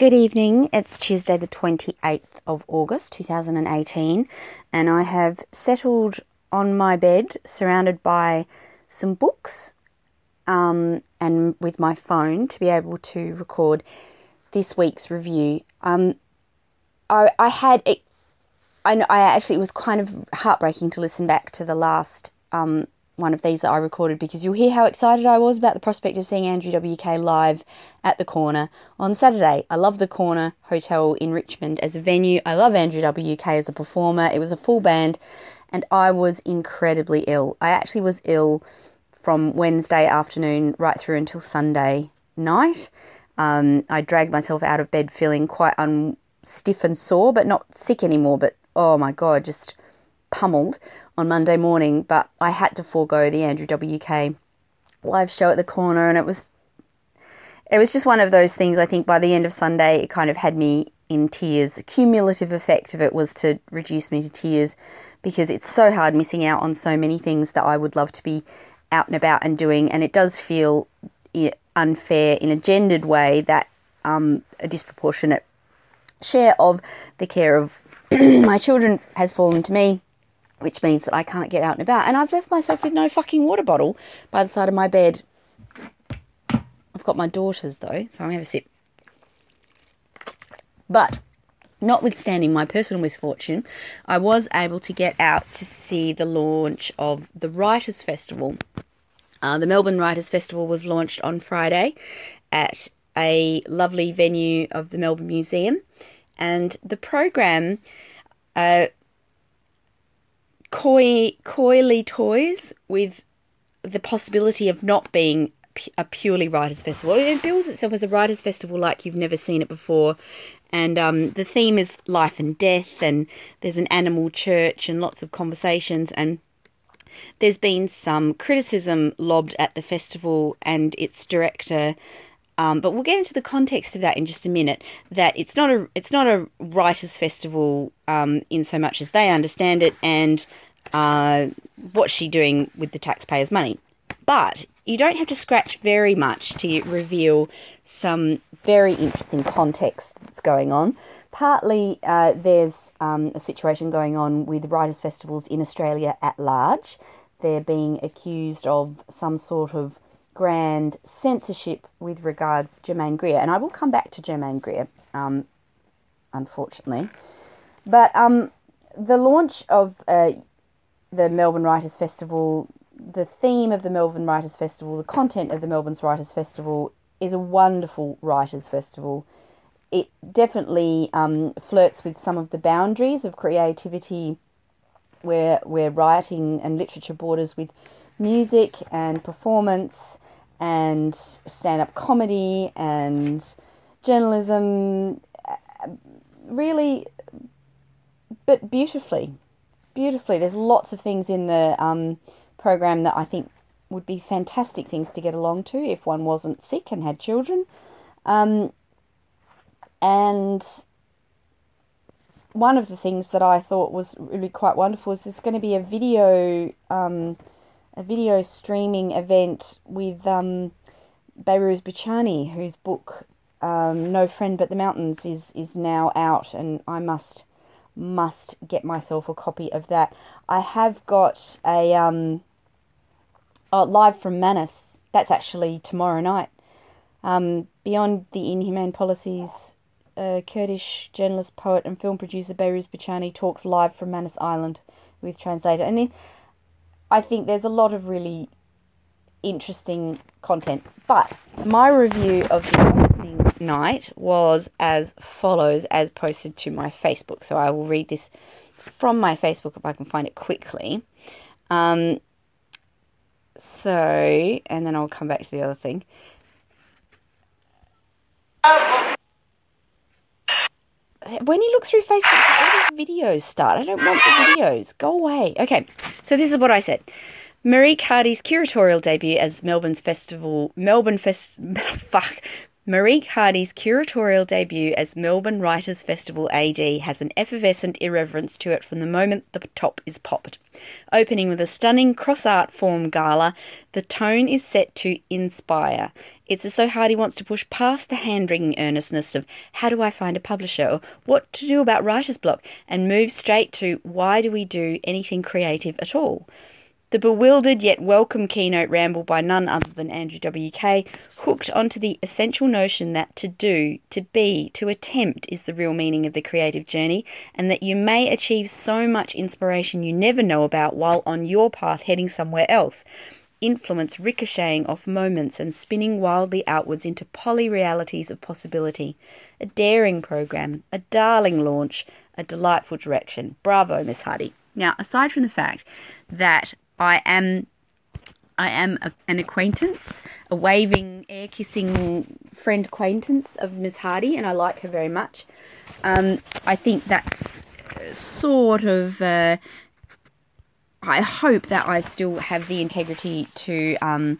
Good evening. It's Tuesday, the 28th of August 2018, and I have settled on my bed surrounded by some books um, and with my phone to be able to record this week's review. Um, I, I had it, I, I actually, it was kind of heartbreaking to listen back to the last um, one of these that I recorded because you'll hear how excited I was about the prospect of seeing Andrew WK live at the Corner on Saturday. I love the Corner Hotel in Richmond as a venue. I love Andrew WK as a performer. It was a full band and I was incredibly ill. I actually was ill from Wednesday afternoon right through until Sunday night. Um, I dragged myself out of bed feeling quite un- stiff and sore, but not sick anymore. But oh my god, just pummeled on Monday morning, but I had to forego the Andrew WK live show at the corner, and it was it was just one of those things. I think by the end of Sunday, it kind of had me in tears. A cumulative effect of it was to reduce me to tears because it's so hard missing out on so many things that I would love to be out and about and doing, and it does feel unfair in a gendered way that um, a disproportionate share of the care of my children has fallen to me which means that I can't get out and about. And I've left myself with no fucking water bottle by the side of my bed. I've got my daughters though, so I'm to have a sip. But notwithstanding my personal misfortune, I was able to get out to see the launch of the Writers' Festival. Uh, the Melbourne Writers' Festival was launched on Friday at a lovely venue of the Melbourne Museum, and the program uh, coy, coyly toys with the possibility of not being a purely writers' festival. It bills itself as a writers' festival like you've never seen it before. And um, the theme is life and death, and there's an animal church and lots of conversations. And there's been some criticism lobbed at the festival and its director. Um, but we'll get into the context of that in just a minute. That it's not a it's not a writers' festival um, in so much as they understand it, and uh, what's she doing with the taxpayers' money. But you don't have to scratch very much to reveal some very interesting context that's going on. Partly, uh, there's um, a situation going on with writers' festivals in Australia at large. They're being accused of some sort of grand censorship with regards to Germaine Greer. And I will come back to Germaine Greer, um, unfortunately. But um, the launch of uh, the Melbourne Writers' Festival the theme of the Melbourne Writers Festival, the content of the Melbourne Writers Festival is a wonderful writers festival. It definitely um, flirts with some of the boundaries of creativity, where where writing and literature borders with music and performance and stand-up comedy and journalism, really, but beautifully, beautifully. There's lots of things in the um, program that I think would be fantastic things to get along to if one wasn't sick and had children. Um, and one of the things that I thought was really quite wonderful is there's going to be a video, um, a video streaming event with um, Boochani, whose book um, "No Friend But the Mountains" is is now out, and I must must get myself a copy of that. I have got a um, Oh, live from Manus. That's actually tomorrow night. Um, beyond the inhumane policies, uh, Kurdish journalist, poet, and film producer Behrouz Boochani talks live from Manus Island with translator. And then I think there's a lot of really interesting content. But my review of the night was as follows, as posted to my Facebook. So I will read this from my Facebook if I can find it quickly. Um, so, and then I'll come back to the other thing. When you look through Facebook, all these videos start. I don't want the videos. Go away. Okay, so this is what I said. Marieke Hardy's curatorial debut as Melbourne's festival, Melbourne Fest, fuck, Marieke Hardy's curatorial debut as Melbourne Writers Festival AD has an effervescent irreverence to it from the moment the top is popped. Opening with a stunning cross art form gala, the tone is set to inspire. It's as though Hardy wants to push past the hand wringing earnestness of how do I find a publisher or what to do about writer's block and move straight to why do we do anything creative at all. The bewildered yet welcome keynote ramble by none other than Andrew W.K. hooked onto the essential notion that to do, to be, to attempt is the real meaning of the creative journey, and that you may achieve so much inspiration you never know about while on your path heading somewhere else. Influence ricocheting off moments and spinning wildly outwards into poly realities of possibility. A daring program, a darling launch, a delightful direction. Bravo, Miss Hardy. Now, aside from the fact that I am I am a, an acquaintance, a waving, air kissing friend acquaintance of Miss Hardy, and I like her very much. Um, I think that's sort of. Uh, I hope that I still have the integrity to. Um,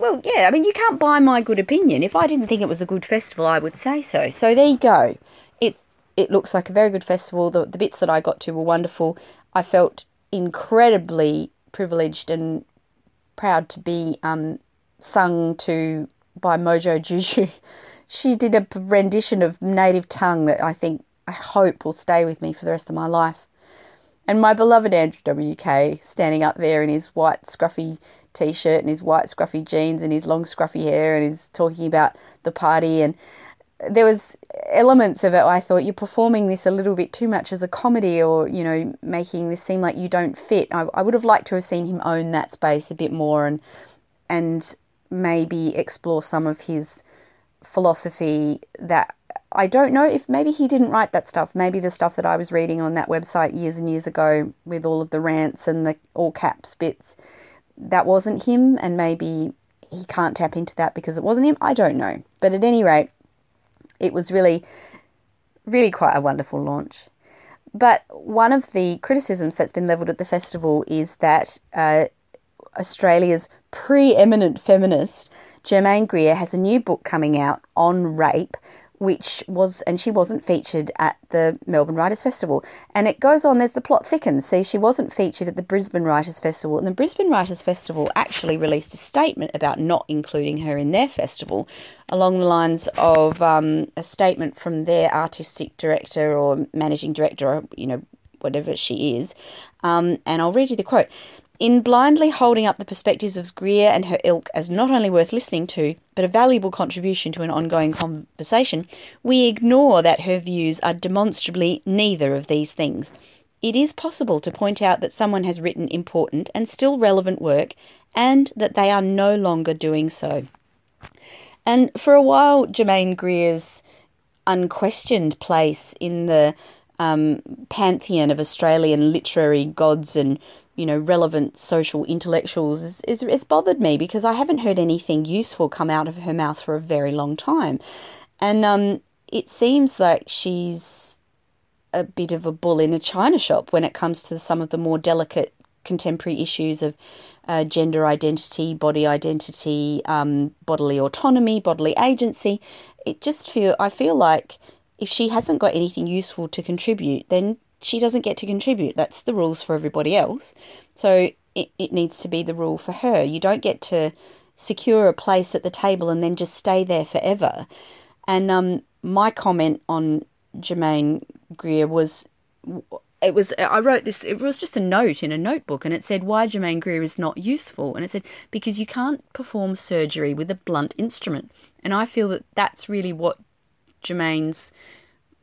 well, yeah, I mean, you can't buy my good opinion. If I didn't think it was a good festival, I would say so. So there you go. It it looks like a very good festival. The the bits that I got to were wonderful. I felt incredibly privileged and proud to be um, sung to by Mojo Juju. She did a rendition of native tongue that I think, I hope will stay with me for the rest of my life. And my beloved Andrew W.K. standing up there in his white scruffy t shirt and his white scruffy jeans and his long scruffy hair and he's talking about the party and there was elements of it I thought you're performing this a little bit too much as a comedy or you know making this seem like you don't fit. I, I would have liked to have seen him own that space a bit more and and maybe explore some of his philosophy that I don't know if maybe he didn't write that stuff. Maybe the stuff that I was reading on that website years and years ago with all of the rants and the all caps bits that wasn't him and maybe he can't tap into that because it wasn't him. I don't know. But at any rate it was really, really quite a wonderful launch. But one of the criticisms that's been levelled at the festival is that uh, Australia's preeminent feminist, Germaine Greer, has a new book coming out on rape, which was, and she wasn't featured at the Melbourne Writers Festival. And it goes on, there's the plot thickens. See, she wasn't featured at the Brisbane Writers Festival, and the Brisbane Writers Festival actually released a statement about not including her in their festival, along the lines of um, a statement from their artistic director or managing director, or, you know, whatever she is. Um, and I'll read you the quote. In blindly holding up the perspectives of Greer and her ilk as not only worth listening to, but a valuable contribution to an ongoing conversation, we ignore that her views are demonstrably neither of these things. It is possible to point out that someone has written important and still relevant work, and that they are no longer doing so. And for a while, Germaine Greer's unquestioned place in the um, pantheon of Australian literary gods and you know, relevant social intellectuals is, is, it's bothered me because I haven't heard anything useful come out of her mouth for a very long time. And um, it seems like she's a bit of a bull in a china shop when it comes to some of the more delicate contemporary issues of uh, gender identity, body identity, um, bodily autonomy, bodily agency. It just feel I feel like if she hasn't got anything useful to contribute, then she doesn't get to contribute. That's the rules for everybody else. So it, it needs to be the rule for her. You don't get to secure a place at the table and then just stay there forever. And um, my comment on Germaine Greer was it was I wrote this it was just a note in a notebook and it said why Germaine Greer is not useful and it said because you can't perform surgery with a blunt instrument and I feel that that's really what Germaine's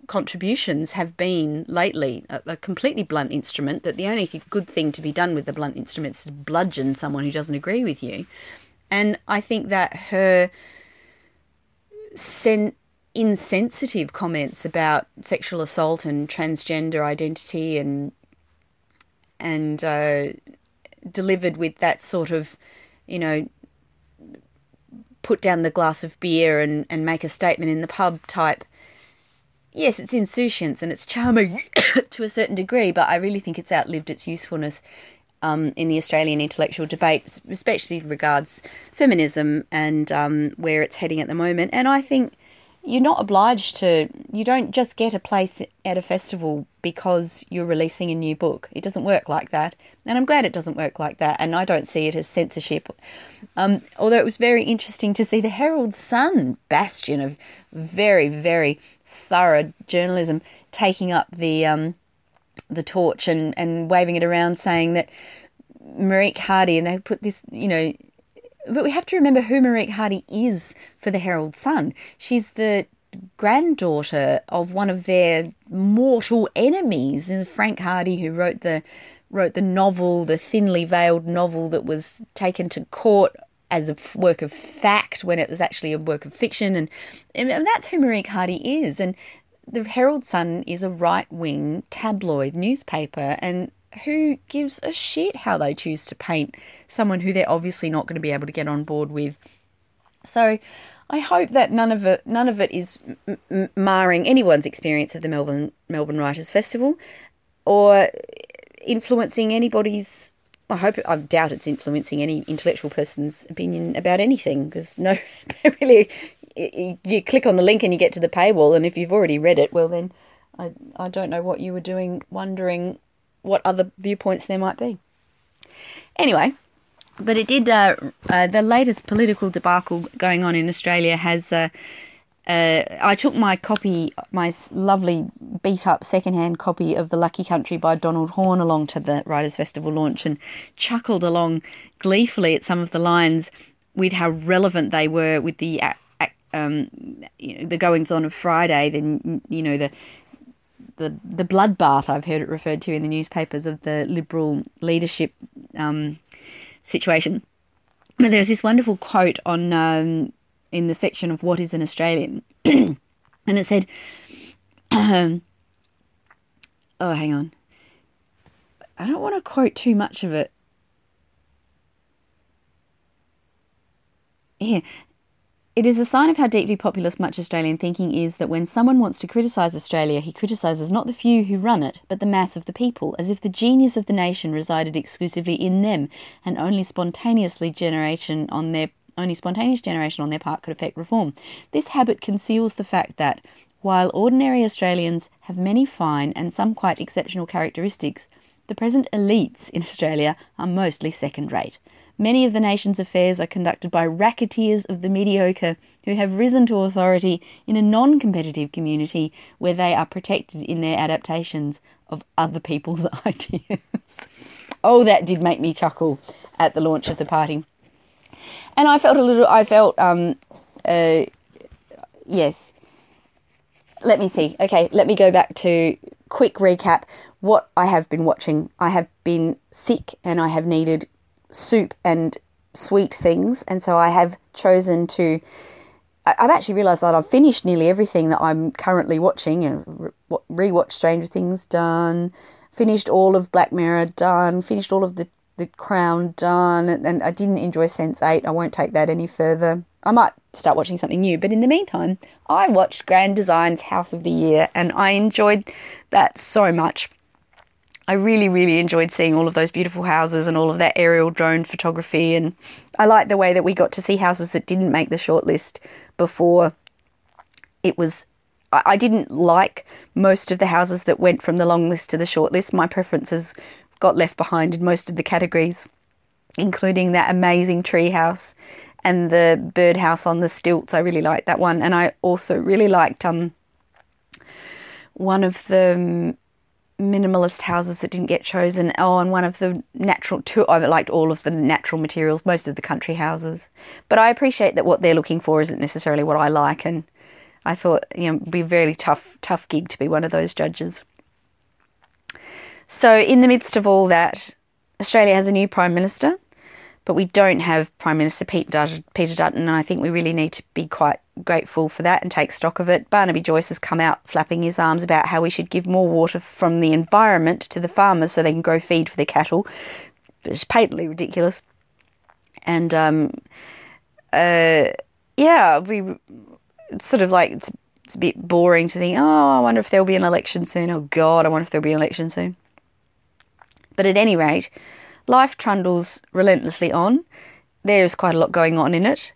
contributions have been lately a, a, completely blunt instrument that the only good thing to be done with the blunt instrument is bludgeon someone who doesn't agree with you. And i think that her sen- insensitive comments about sexual assault and transgender identity and and uh, delivered with that sort of you know put down the glass of beer and, and make a statement in the pub type yes, it's insouciance and it's charming to a certain degree, but I really think it's outlived its usefulness um, in the Australian intellectual debate, especially regards feminism and um, where it's heading at the moment. And I think you're not obliged to, you don't just get a place at a festival because you're releasing a new book. It doesn't work like that. And I'm glad it doesn't work like that. And I don't see it as censorship. Um, although it was very interesting to see the Herald Sun, bastion of very, very thorough journalism, taking up the. Um, the torch and, and waving it around saying that Marieke Hardy, and they put this, you know, but we have to remember who Marieke Hardy is for the Herald Sun. She's the granddaughter of one of their mortal enemies, Frank Hardy, who wrote the wrote the novel, the thinly veiled novel that was taken to court as a work of fact when it was actually a work of fiction, and, and that's who Marieke Hardy is. And the Herald Sun is a right wing tabloid newspaper, and who gives a shit how they choose to paint someone who they're obviously not going to be able to get on board with? So, I hope that none of it none of it is m- marring anyone's experience of the Melbourne Melbourne Writers Festival, or influencing anybody's. I hope I doubt it's influencing any intellectual person's opinion about anything because no, really, you click on the link and you get to the paywall, and if you've already read it, well then, I I don't know what you were doing, wondering what other viewpoints there might be. Anyway, but it did. Uh, uh, the latest political debacle going on in Australia has. Uh, uh I took my copy, my lovely beat up secondhand copy of The Lucky Country by Donald Horne along to the Writers' Festival launch and chuckled along gleefully at some of the lines with how relevant they were with the um, you know, the goings on of Friday. Then you know the the the bloodbath I've heard it referred to in the newspapers of the Liberal leadership um, situation. But there's this wonderful quote on um, in the section of what is an Australian, and it said, um, "Oh, hang on, I don't want to quote too much of it." Here, it is a sign of how deeply populist much Australian thinking is that when someone wants to criticise Australia, he criticises not the few who run it, but the mass of the people, as if the genius of the nation resided exclusively in them, and only spontaneously generation on their only spontaneous generation on their part could effect reform. This habit conceals the fact that, while ordinary Australians have many fine and some quite exceptional characteristics, the present elites in Australia are mostly second rate. Many of the nation's affairs are conducted by racketeers of the mediocre who have risen to authority in a non competitive community where they are protected in their adaptations of other people's ideas. oh, that did make me chuckle at the launch of the party. And I felt a little, I felt, um, uh, yes. Let me see. Okay, let me go back to quick recap what I have been watching. I have been sick and I have needed soup and sweet things, and so I have chosen to. I've actually realised that I've finished nearly everything that I'm currently watching. and rewatched Stranger Things, done. Finished all of Black Mirror, done. Finished all of the the Crown, done. And I didn't enjoy Sense Eight. I won't take that any further. I might start watching something new, but in the meantime, I watched Grand Design's House of the Year, and I enjoyed that so much. I really, really enjoyed seeing all of those beautiful houses and all of that aerial drone photography. And I like the way that we got to see houses that didn't make the shortlist before it was. I didn't like most of the houses that went from the long list to the short list. My preferences got left behind in most of the categories, including that amazing tree house and the birdhouse on the stilts. I really liked that one. And I also really liked um, one of the minimalist houses that didn't get chosen. Oh, and one of the natural two. I liked all of the natural materials, most of the country houses. But I appreciate that what they're looking for isn't necessarily what I like, and I thought you know, it'd be a very tough, tough gig to be one of those judges. So, in the midst of all that, Australia has a new prime minister but we don't have Prime Minister Peter Dutton, and I think we really need to be quite grateful for that and take stock of it. Barnaby Joyce has come out flapping his arms about how we should give more water from the environment to the farmers so they can grow feed for their cattle. It's patently ridiculous. And um, uh, yeah, we it's sort of like it's, it's a bit boring to think, oh, I wonder if there'll be an election soon. Oh God, I wonder if there'll be an election soon. But at any rate, life trundles relentlessly on. There's quite a lot going on in it.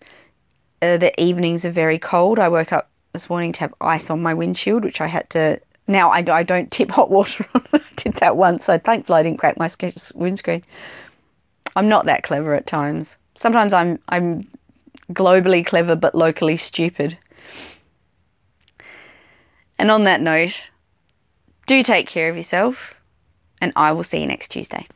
Uh, the evenings are very cold. I woke up this morning to have ice on my windshield, which I had to. Now I, I don't tip hot water on. I did that once, so thankfully I didn't crack my windscreen. I'm not that clever at times. Sometimes I'm I'm globally clever but locally stupid. And on that note, do take care of yourself, and I will see you next Tuesday.